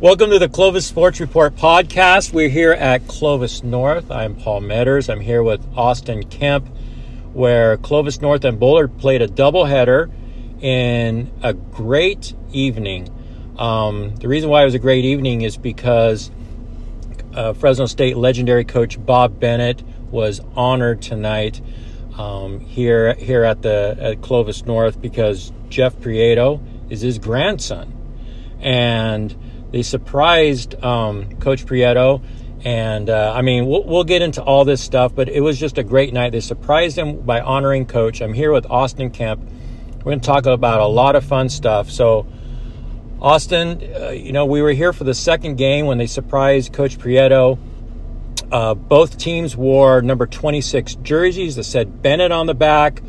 Welcome to the Clovis Sports Report podcast. We're here at Clovis North. I'm Paul Metters. I'm here with Austin Kemp, where Clovis North and Bullard played a doubleheader in a great evening. Um, the reason why it was a great evening is because uh, Fresno State legendary coach Bob Bennett was honored tonight um, here here at the at Clovis North because Jeff Prieto is his grandson, and they surprised um, Coach Prieto. And uh, I mean, we'll, we'll, get into all this stuff, but it was just a great night. They surprised him by honoring Coach. I'm here with Austin Kemp. We're going to talk about a lot of fun stuff. So, Austin, uh, you know, we were here for the second game when they surprised Coach Prieto. Uh, both teams wore number 26 jerseys that said Bennett on the back.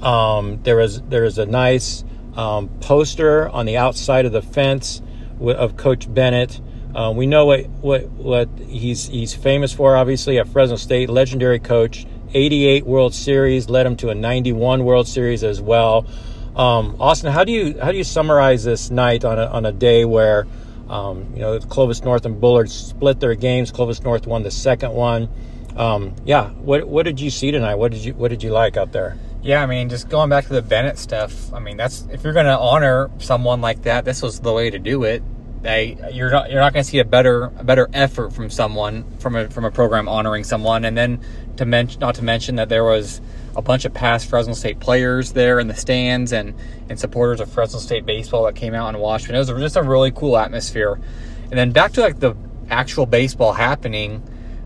Um, there was there was a nice um, poster on the outside of the fence of Coach Bennett. Uh, we know what, what what he's he's famous for. Obviously, at Fresno State, legendary coach, 88 World Series, led him to a 91 World Series as well. Um, Austin, how do you how do you summarize this night on a on a day where um, you know Clovis North and Bullard split their games? Clovis North won the second one. Um, yeah, what what did you see tonight? What did you what did you like out there? Yeah, I mean, just going back to the Bennett stuff. I mean, that's if you're going to honor someone like that, this was the way to do it. They, you're not you're not going to see a better a better effort from someone from a from a program honoring someone, and then to mention not to mention that there was a bunch of past Fresno State players there in the stands and and supporters of Fresno State baseball that came out and watched. And it was just a really cool atmosphere. And then back to like the actual baseball happening.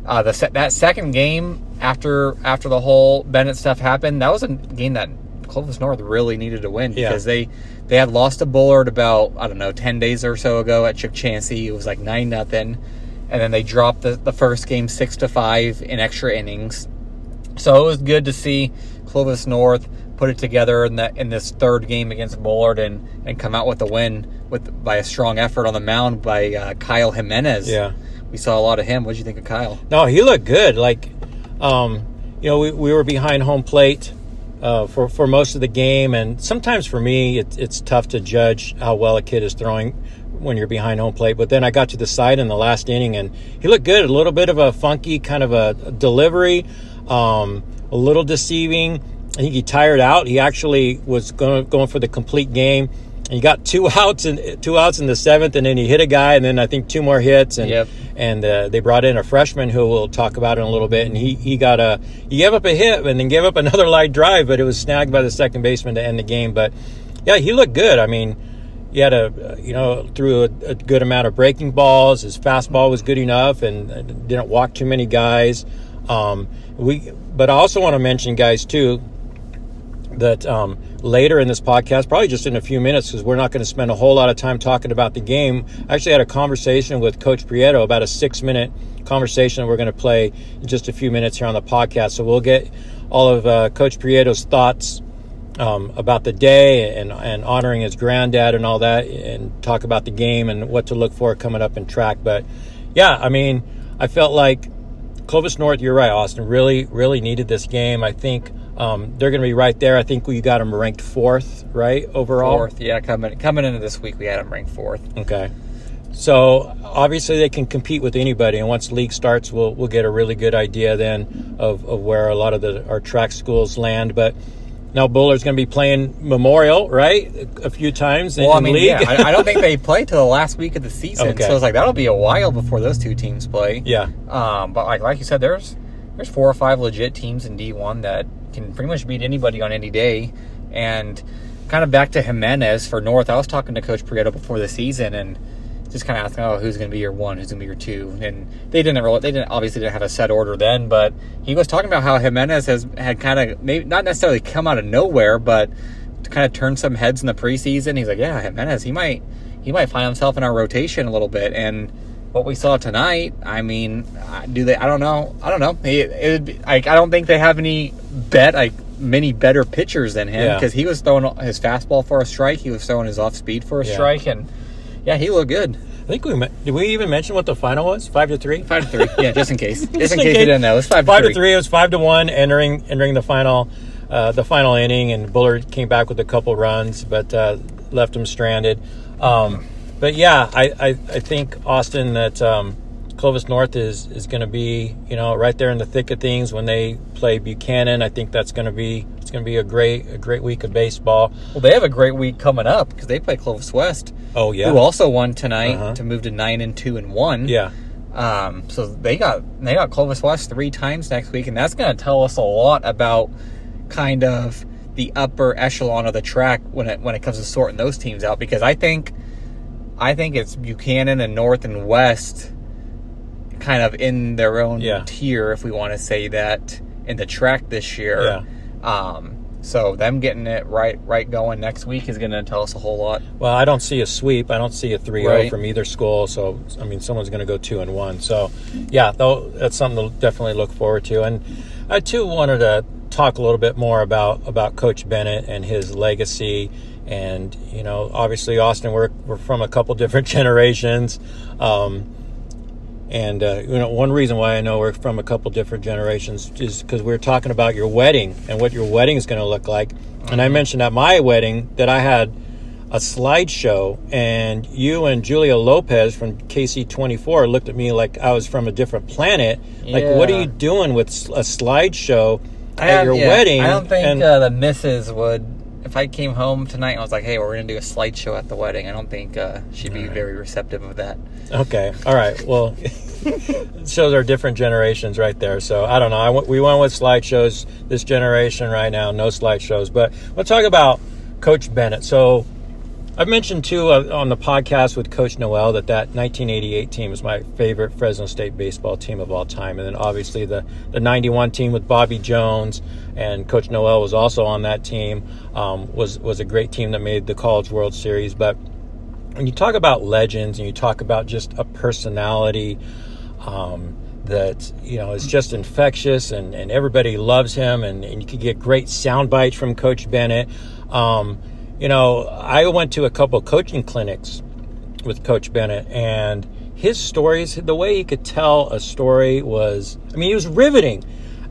Uh, the that second game after after the whole Bennett stuff happened, that was a game that Clovis North really needed to win yeah. because they they had lost to Bullard about I don't know ten days or so ago at Chansey. It was like nine nothing, and then they dropped the, the first game six to five in extra innings. So it was good to see Clovis North put it together in that in this third game against Bullard and and come out with a win with by a strong effort on the mound by uh, Kyle Jimenez. Yeah, we saw a lot of him. What did you think of Kyle? No, he looked good. Like, um, you know, we, we were behind home plate uh, for for most of the game, and sometimes for me, it, it's tough to judge how well a kid is throwing when you're behind home plate. But then I got to the side in the last inning, and he looked good. A little bit of a funky kind of a delivery, um, a little deceiving. I think he tired out. He actually was going going for the complete game. He got two outs and two outs in the seventh, and then he hit a guy, and then I think two more hits, and yep. and uh, they brought in a freshman who we'll talk about in a little bit, and he he got a he gave up a hit and then gave up another light drive, but it was snagged by the second baseman to end the game. But yeah, he looked good. I mean, he had a you know threw a, a good amount of breaking balls. His fastball was good enough, and didn't walk too many guys. Um, we, but I also want to mention, guys, too that um, later in this podcast, probably just in a few minutes, because we're not going to spend a whole lot of time talking about the game. I actually had a conversation with Coach Prieto, about a six minute conversation that we're going to play in just a few minutes here on the podcast. So we'll get all of uh, Coach Prieto's thoughts um, about the day and, and honoring his granddad and all that, and talk about the game and what to look for coming up in TRAC. But yeah, I mean, I felt like Clovis North, you're right, Austin, really, really needed this game. I think um, they're going to be right there. I think we got them ranked fourth, right overall. Fourth, yeah. Coming coming into this week, we had them ranked fourth. Okay. So obviously they can compete with anybody, and once league starts, we'll we'll get a really good idea then of, of where a lot of the our TRAC schools land. But now Bullard's going to be playing Memorial, right? A few times well, in, I mean, league. Yeah, I, I, don't think they play till the last week of the season, okay. so it's like that'll be a while before those two teams play. Yeah. Um, but like like you said, there's there's four or five legit teams in D1 that can pretty much beat anybody on any day. And kind of back to Jimenez for North, I was talking to Coach Prieto before the season and just kind of asking, oh, who's going to be your one, who's going to be your two, and they didn't roll. They didn't obviously didn't have a set order then, but he was talking about how Jimenez has had kind of maybe not necessarily come out of nowhere, but to kind of turned some heads in the preseason. He's like, yeah, Jimenez, he might he might find himself in our rotation a little bit, and what we saw tonight, I mean, do they? I don't know. I don't know. It, it be, like I don't think they have any bet like many better pitchers than him because yeah. he was throwing his fastball for a strike. He was throwing his off speed for a yeah. strike, and yeah, he looked good. I think we did. We even mention what the final was? Five to three. Five to three. Yeah, just in case. just, just in, case, case, you didn't know, it was five. Five to three. three. It was five to one entering entering the final. Uh, the final inning, and Bullard came back with a couple runs, but uh, left him stranded. Um, but yeah, I, I, I think Austin that um, Clovis North is is going to be you know right there in the thick of things when they play Buchanan. I think that's going to be it's going to be a great a great week of baseball. Well, they have a great week coming up because they play Clovis West, Oh yeah, who also won tonight Uh-huh. to move to nine and two and one. yeah, Um, so they got they got Clovis West three times next week, and that's going to tell us a lot about kind of the upper echelon of the TRAC when it when it comes to sorting those teams out. Because I think I think it's Buchanan and North and West, kind of in their own Yeah. tier, if we want to say that, in the TRAC this year. Yeah. Um, so them getting it right right going next week is going to tell us a whole lot. Well, I don't see a sweep. I don't see a 3-0 Right. from either school. So, I mean, someone's going to go two and one. So, yeah, though that's something to definitely look forward to. And I too wanted to talk a little bit more about about Coach Bennett and his legacy. And you know, obviously, Austin, we're we're from a couple different generations. Um, and uh, you know, one reason why I know we're from a couple different generations is because we're talking about your wedding and what your wedding is going to look like. And I mentioned at my wedding that I had a slideshow, and you and Julia Lopez from KSEE24 looked at me like I was from a different planet. Like, what are you doing with a slideshow at your yeah, wedding? I don't think And- uh, the missus would. If I came home tonight and was like, "Hey, we're going to do a slideshow at the wedding," I don't think uh, she'd be very receptive of that. Okay. All right. Well, shows are different generations right there. So I don't know. I went, we went with slideshows this generation right now, no slideshows. But we'll talk about Coach Bennett. So I've mentioned too uh, on the podcast with Coach Noel that that 1988 team is my favorite Fresno State baseball team of all time, and then obviously the the 91 team with Bobby Jones and Coach Noel was also on that team. Um, was was a great team that made the College World Series, but when you talk about legends and you talk about just a personality um, that you know is just infectious and, and everybody loves him and, and you can get great sound bites from coach bennett um, you know i went to a couple coaching clinics with coach bennett and his stories the way he could tell a story was i mean he was riveting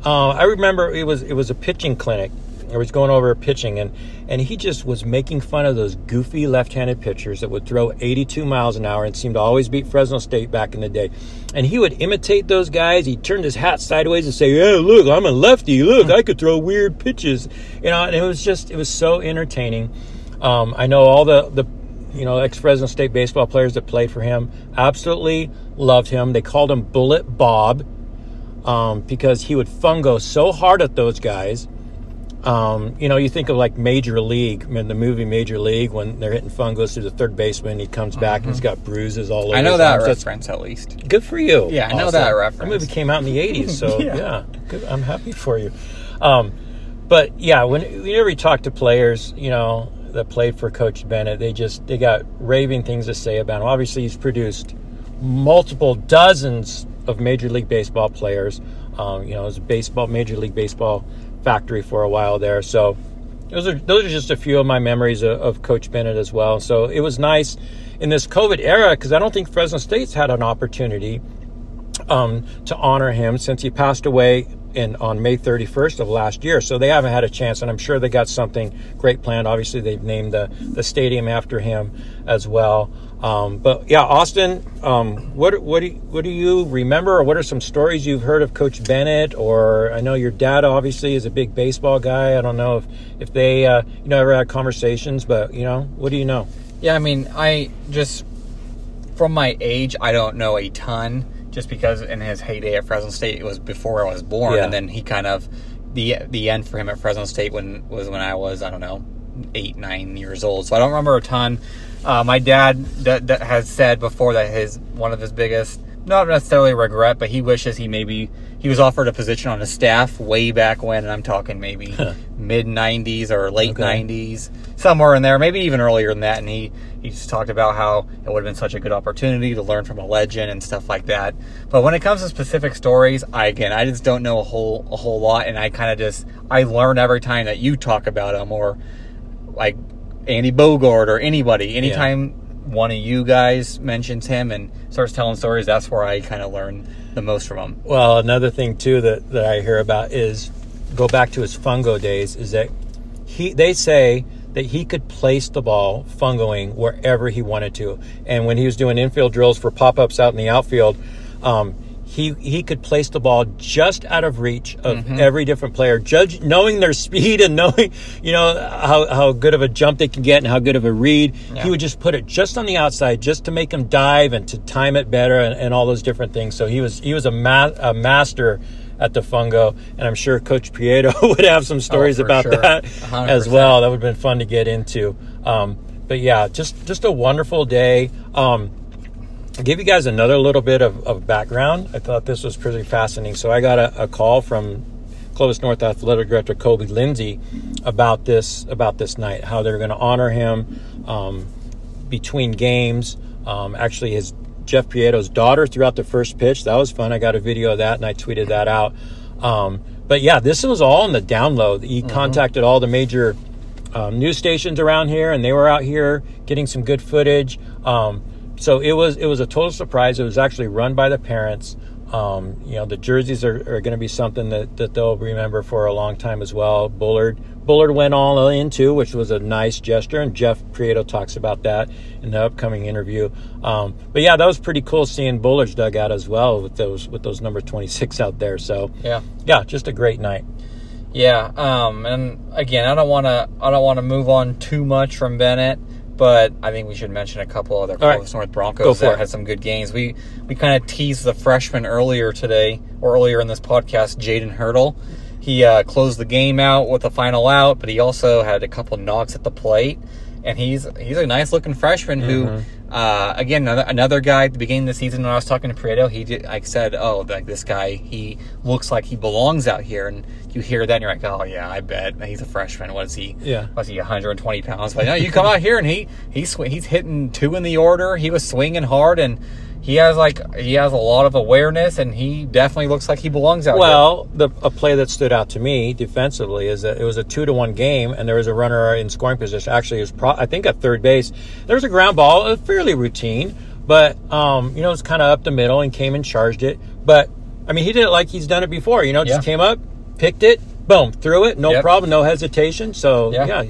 uh, i remember it was it was a pitching clinic I was going over pitching, and and he just was making fun of those goofy left-handed pitchers that would throw 82 miles an hour and seemed to always beat Fresno State back in the day. And he would imitate those guys. He turned his hat sideways and say, "Yeah, look, I'm a lefty. Look, I could throw weird pitches." You know, and it was just it was so entertaining. Um, I know all the the you know ex Fresno State baseball players that played for him absolutely loved him. They called him Bullet Bob um, because he would fungo so hard at those guys. Um, you know, you think of like Major League, I mean, the movie Major League, when they're hitting fungos through the third baseman, he comes back and he's got bruises all over. Mm-hmm. I know his that arms. That's reference at least. good for you. Yeah, I know also. that That reference. movie came out in the '80s, so Yeah. yeah, good. I'm happy for you. Um, but yeah, when whenever you talk to players, you know that played for Coach Bennett, they just they got raving things to say about him. Obviously, he's produced multiple dozens of Major League Baseball players. Um, you know, it was a baseball Major League Baseball factory for a while there. So those are those are just a few of my memories of, of Coach Bennett as well. So it was nice in this COVID era because I don't think Fresno State's had an opportunity um, to honor him since he passed away in on May 31st of last year. So they haven't had a chance, and I'm sure they got something great planned. Obviously, they've named the the stadium after him as well. Um, but yeah, Austin, um, what what do you, what do you remember, or what are some stories you've heard of Coach Bennett? Or I know your dad obviously is a big baseball guy. I don't know if if they uh, you know ever had conversations, but you know, what do you know? Yeah, I mean, I just from my age, I don't know a ton. Just because in his heyday at Fresno State, it was before I was born, Yeah. and then he kind of the the end for him at Fresno State when was when I was I don't know eight nine years old. So I don't remember a ton. Uh, my dad that, that has said before that his one of his biggest not necessarily regret, but he wishes he maybe he was offered a position on his staff way back when, and I'm talking maybe mid '90s or late Okay. '90s, somewhere in there, maybe even earlier than that. And he he just talked about how it would have been such a good opportunity to learn from a legend and stuff like that. But when it comes to specific stories, I again I just don't know a whole a whole lot, and I kind of just I learn every time that you talk about him or like Andy Bogart or anybody. Anytime one of you guys mentions him and starts telling stories, that's where I kind of learn the most from him. Well, another thing too that, that I hear about is go back to his fungo days is that he they say that he could place the ball fungoing wherever he wanted to. And when he was doing infield drills for pop ups out in the outfield, um, he he could place the ball just out of reach of Mm-hmm. every different player, judge knowing their speed and knowing you know how, how good of a jump they can get and how good of a read. Yeah. He would just put it just on the outside, just to make him dive and to time it better and, and all those different things. So he was he was a, ma- a master at the fungo, and I'm sure Coach Prieto would have some stories Oh, about sure. that A hundred as well. That would have been fun to get into. Um, but yeah, just just a wonderful day. Um, I'll give you guys another little bit of, of background. I thought this was pretty fascinating. So I got a, a call from Clovis North Athletic Director Kobe Lindsay about this about this night, how they're going to honor him um, between games. Um, actually, his Jeff Prieto's daughter threw out the first pitch. That was fun. I got a video of that and I tweeted that out. Um, but yeah, this was all in the download. He contacted all the major um, news stations around here, and they were out here getting some good footage. Um, so it was it was a total surprise. It was actually run by the parents. Um, you know, the jerseys are, are going to be something that, that they'll remember for a long time as well. Bullard Bullard went all in too, which was a nice gesture, and Jeff Prieto talks about that in the upcoming interview. Um, but yeah, that was pretty cool seeing Bullard's dugout as well with those with those number twenty six out there. So Yeah. yeah, just a great night. Yeah, um, and again, I don't want to I don't want to move on too much from Bennett, but I think we should mention a couple other right. North Broncos that it. had some good games. We we kind of teased the freshman earlier today or earlier in this podcast, Jaden Hurdle. He uh, closed the game out with a final out, but he also had a couple knocks at the plate, and he's he's a nice looking freshman who. Mm-hmm. Uh, again, another, another guy at the beginning of the season when I was talking to Prieto, he did, like said, "Oh, like this guy, he looks like he belongs out here." And you hear that, and you're like, "Oh yeah, I bet he's a freshman. What is he? Yeah. was he 120 pounds?" But no, you come out here and he he's sw- he's hitting two in the order. He was swinging hard, and he has like he has a lot of awareness, and he definitely looks like he belongs out there. Well, the a play that stood out to me defensively is that it was a two to one game, and there was a runner in scoring position. Actually, it was pro- I think at third base. There was a ground ball, uh, fairly routine, but um, you know, it's kind of up the middle and came and charged it. But I mean, he did it like he's done it before. You know, just Yeah. came up, picked it, boom, threw it, no Yep. problem, no hesitation. So Yeah. yeah,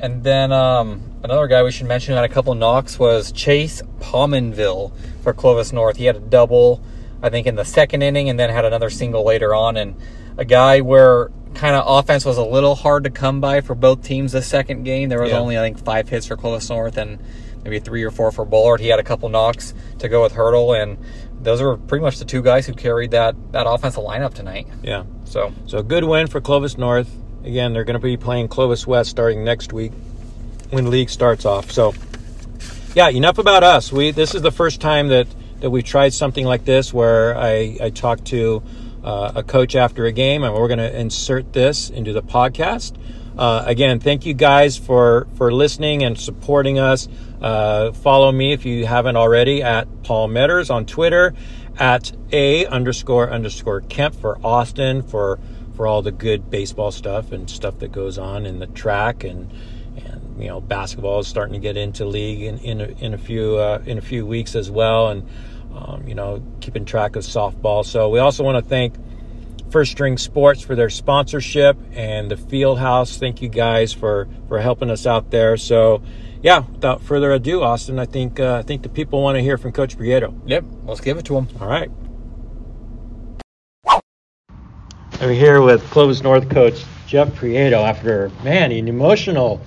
And then um, another guy we should mention had a couple knocks was Chase Pominville for Clovis North. He had a double, I think, in the second inning, and then had another single later on. And a guy where kind of offense was a little hard to come by for both teams the second game. There was Yeah. only I think five hits for Clovis North and maybe three or four for Bullard. He had a couple knocks to go with Hurdle, and those are pretty much the two guys who carried that that offensive lineup tonight. yeah. So So good win for Clovis North. Again, they're going to be playing Clovis West starting next week when league starts off. So yeah, enough about us. We this is the first time that that we've tried something like this where I I talked to uh, a coach after a game, and we're going to insert this into the podcast. Uh, again, thank you guys for for listening and supporting us. Uh, follow me if you haven't already at Paul Metters on Twitter, at a underscore underscore Kemp for Austin for for all the good baseball stuff and stuff that goes on in the TRAC and and you know basketball is starting to get into league in in a, in a few uh, in a few weeks as well and um, you know keeping track of softball so we also want to thank First String Sports for their sponsorship and the Field House thank you guys for for helping us out there so yeah without further ado Austin I think uh, I think the people want to hear from Coach Prieto yep, let's give it to him. all right. I'm here with Clovis North coach Jeff Prieto after man an emotional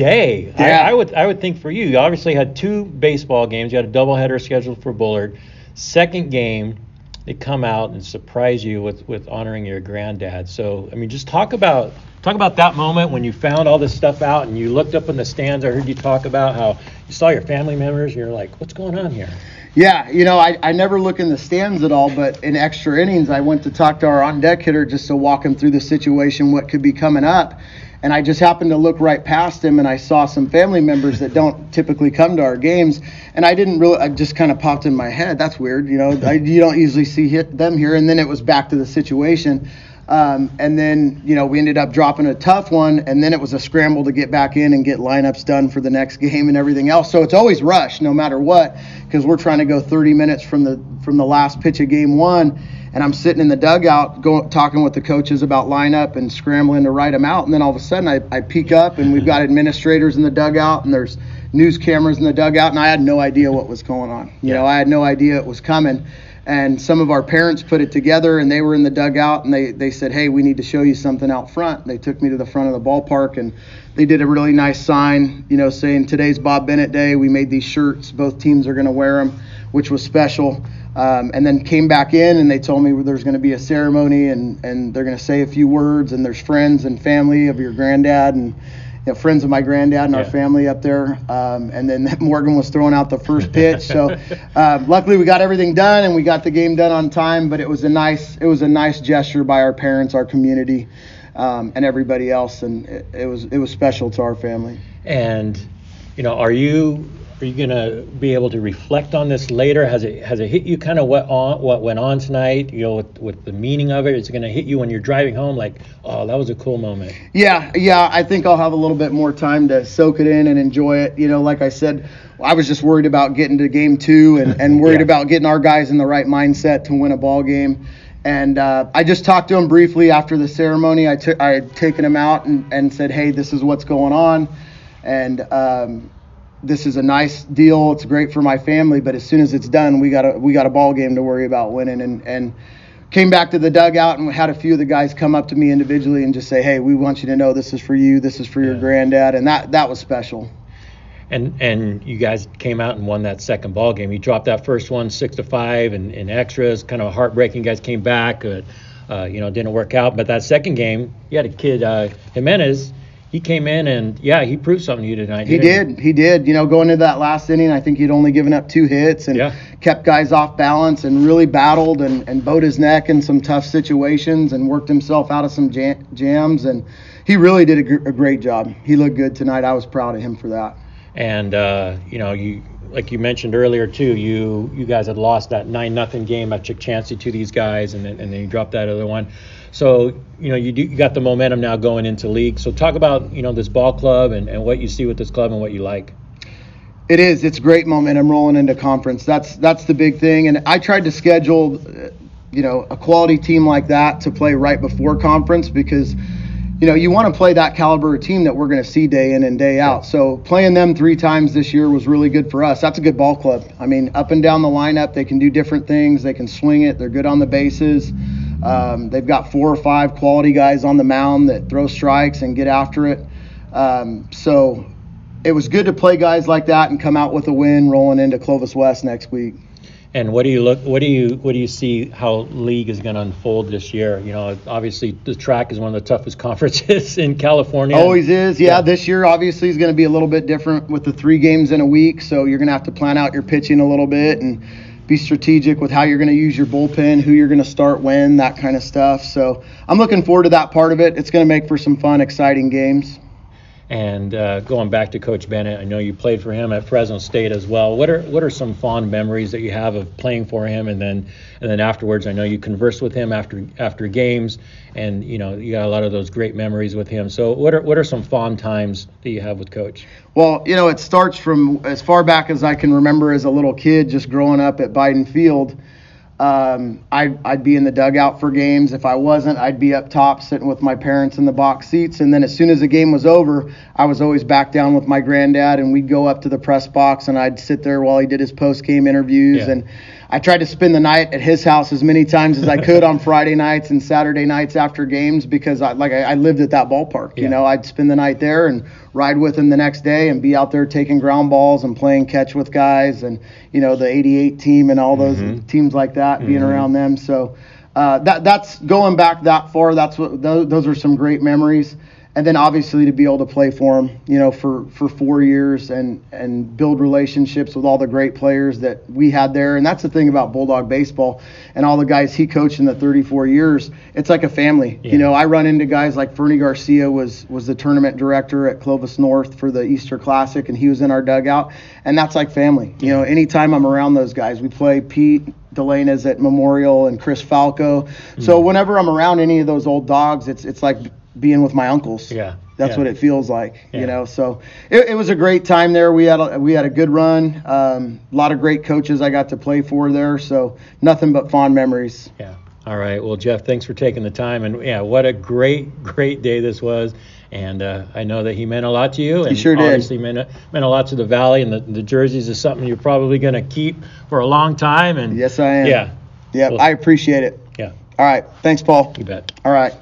day. Yeah. I, I would I would think for you, you obviously had two baseball games. You had a doubleheader scheduled for Bullard. Second game, they come out and surprise you with with honoring your granddad. So I mean, just talk about talk about that moment when you found all this stuff out and you looked up in the stands. I heard you talk about how you saw your family members. and You're like, what's going on here? Yeah, you know, I, I never look in the stands at all, but in extra innings, I went to talk to our on deck hitter just to walk him through the situation, what could be coming up. And I just happened to look right past him and I saw some family members that don't typically come to our games. And I didn't really, I just kind of popped in my head. That's weird. You know, I, you don't usually see them here. And then it was back to the situation. Um, and then, you know, we ended up dropping a tough one, and then it was a scramble to get back in and get lineups done for the next game and everything else. So it's always rush, no matter what, because we're trying to go 30 minutes from the from the last pitch of game one. And I'm sitting in the dugout, going talking with the coaches about lineup and scrambling to write them out. And then all of a sudden, I, I peek up, and we've got administrators in the dugout, and there's news cameras in the dugout, and I had no idea what was going on. You know, I had no idea it was coming and some of our parents put it together and they were in the dugout and they, they said hey we need to show you something out front. They took me to the front of the ballpark and they did a really nice sign you know saying today's bob bennett day. We made these shirts. Both teams are going to wear them which was special. Um, and then came back in and they told me there's going to be a ceremony and, and they're going to say a few words and there's friends and family of your granddad and you know, friends of my granddad and Yeah. our family up there. Um, and then Morgan was throwing out the first pitch. So um, luckily we got everything done and we got the game done on time. But it was a nice it was a nice gesture by our parents, our community, um, and everybody else. And it, it was it was special to our family. And you know, are you are you gonna be able to reflect on this later? Has it has it hit you kind of what on what went on tonight? You know, with, with the meaning of it, is it gonna hit you when you're driving home? Like, oh, that was a cool moment. Yeah, yeah. I think I'll have a little bit more time to soak it in and enjoy it. You know, like I said, I was just worried about getting to game two and, and worried Yeah. about getting our guys in the right mindset to win a ball game. And uh, I just talked to him briefly after the ceremony. I took I had taken him out and, and said, hey, this is what's going on, and um, this is a nice deal. It's great for my family, but as soon as it's done, we got a we got a ball game to worry about winning. And and came back to the dugout and had a few of the guys come up to me individually and just say, "Hey, we want you to know this is for you. This is for your Yeah. granddad," and that that was special. And and you guys came out and won that second ball game. You dropped that first one six to five and in extras, kind of heartbreaking. You guys came back, uh, uh, you know, didn't work out. But that second game, you had a kid, uh, Jimenez. He came in and yeah, he proved something to you tonight. He did. He did. You know, going into that last inning, I think he'd only given up two hits and Yeah. kept guys off balance and really battled and, and bowed his neck in some tough situations and worked himself out of some jam- jams. And he really did a, gr- a great job. He looked good tonight. I was proud of him for that. And uh, you know, you like you mentioned earlier too. You you guys had lost that nine nothing game at Chancey to these guys, and then and then you dropped that other one. So you know you do, you got the momentum now going into league. So talk about you know this ball club and, and what you see with this club and what you like. It is. It's great momentum rolling into conference. That's that's the big thing. And I tried to schedule, uh, you know, a quality team like that to play right before conference because, you know, you want to play that caliber of team that we're going to see day in and day out. So playing them three times this year was really good for us. That's a good ball club. I mean, up and down the lineup, they can do different things. They can swing it. They're good on the bases. Um, they've got four or five quality guys on the mound that throw strikes and get after it. Um, so it was good to play guys like that and come out with a win rolling into Clovis West next week. And what do you look? What do you what do you see how league is going to unfold this year? You know, obviously the TRAC is one of the toughest conferences in California. Always is. Yeah, Yeah. this year obviously is going to be a little bit different with the three games in a week. So you're going to have to plan out your pitching a little bit and be strategic with how you're going to use your bullpen, who you're going to start when, that kind of stuff. So I'm looking forward to that part of it. It's going to make for some fun, exciting games. And uh, going back to Coach Bennett, I know you played for him at Fresno State as well. What are what are some fond memories that you have of playing for him, and then and then afterwards? I know you conversed with him after after games, and you know you got a lot of those great memories with him. So what are what are some fond times that you have with Coach? Well, you know, it starts from as far back as I can remember as a little kid, just growing up at Beiden Field. Um, I'd, I'd be in the dugout for games. If I wasn't, I'd be up top sitting with my parents in the box seats. And then as soon as the game was over, I was always back down with my granddad, and we'd go up to the press box, and I'd sit there while he did his post game interviews. Yeah. And I tried to spend the night at his house as many times as I could on Friday nights and Saturday nights after games because I like I, I lived at that ballpark. Yeah. You know, I'd spend the night there and ride with him the next day and be out there taking ground balls and playing catch with guys and you know the 88 team and all those Mhm. teams like that being Mhm. around them. So uh, that that's going back that far. That's what those, those are some great memories. And then obviously to be able to play for him, you know, for, for four years and and build relationships with all the great players that we had there. And that's the thing about Bulldog baseball and all the guys he coached in the 34 years. It's like a family. Yeah. You know, I run into guys like Fernie Garcia was was the tournament director at Clovis North for the Easter Classic, and he was in our dugout, and that's like family. You know, anytime I'm around those guys, we play Pete, Delena's at Memorial and Chris Falco. So mm. whenever I'm around any of those old dogs, it's it's like being with my uncles. Yeah. That's yeah. what it feels like, Yeah. you know. So it, it was a great time there. We had a, we had a good run. Um, a lot of great coaches I got to play for there. So nothing but fond memories. Yeah. All right. Well, Jeff, thanks for taking the time. And yeah, what a great, great day this was. And uh, I know that he meant a lot to you. And sure did. obviously meant a, meant a lot to the Valley. And the, the jerseys is something you're probably going to keep for a long time. And Yes, I am. yeah, Yeah, Well- I appreciate it. yeah, All right. Thanks, Paul. you bet. All right.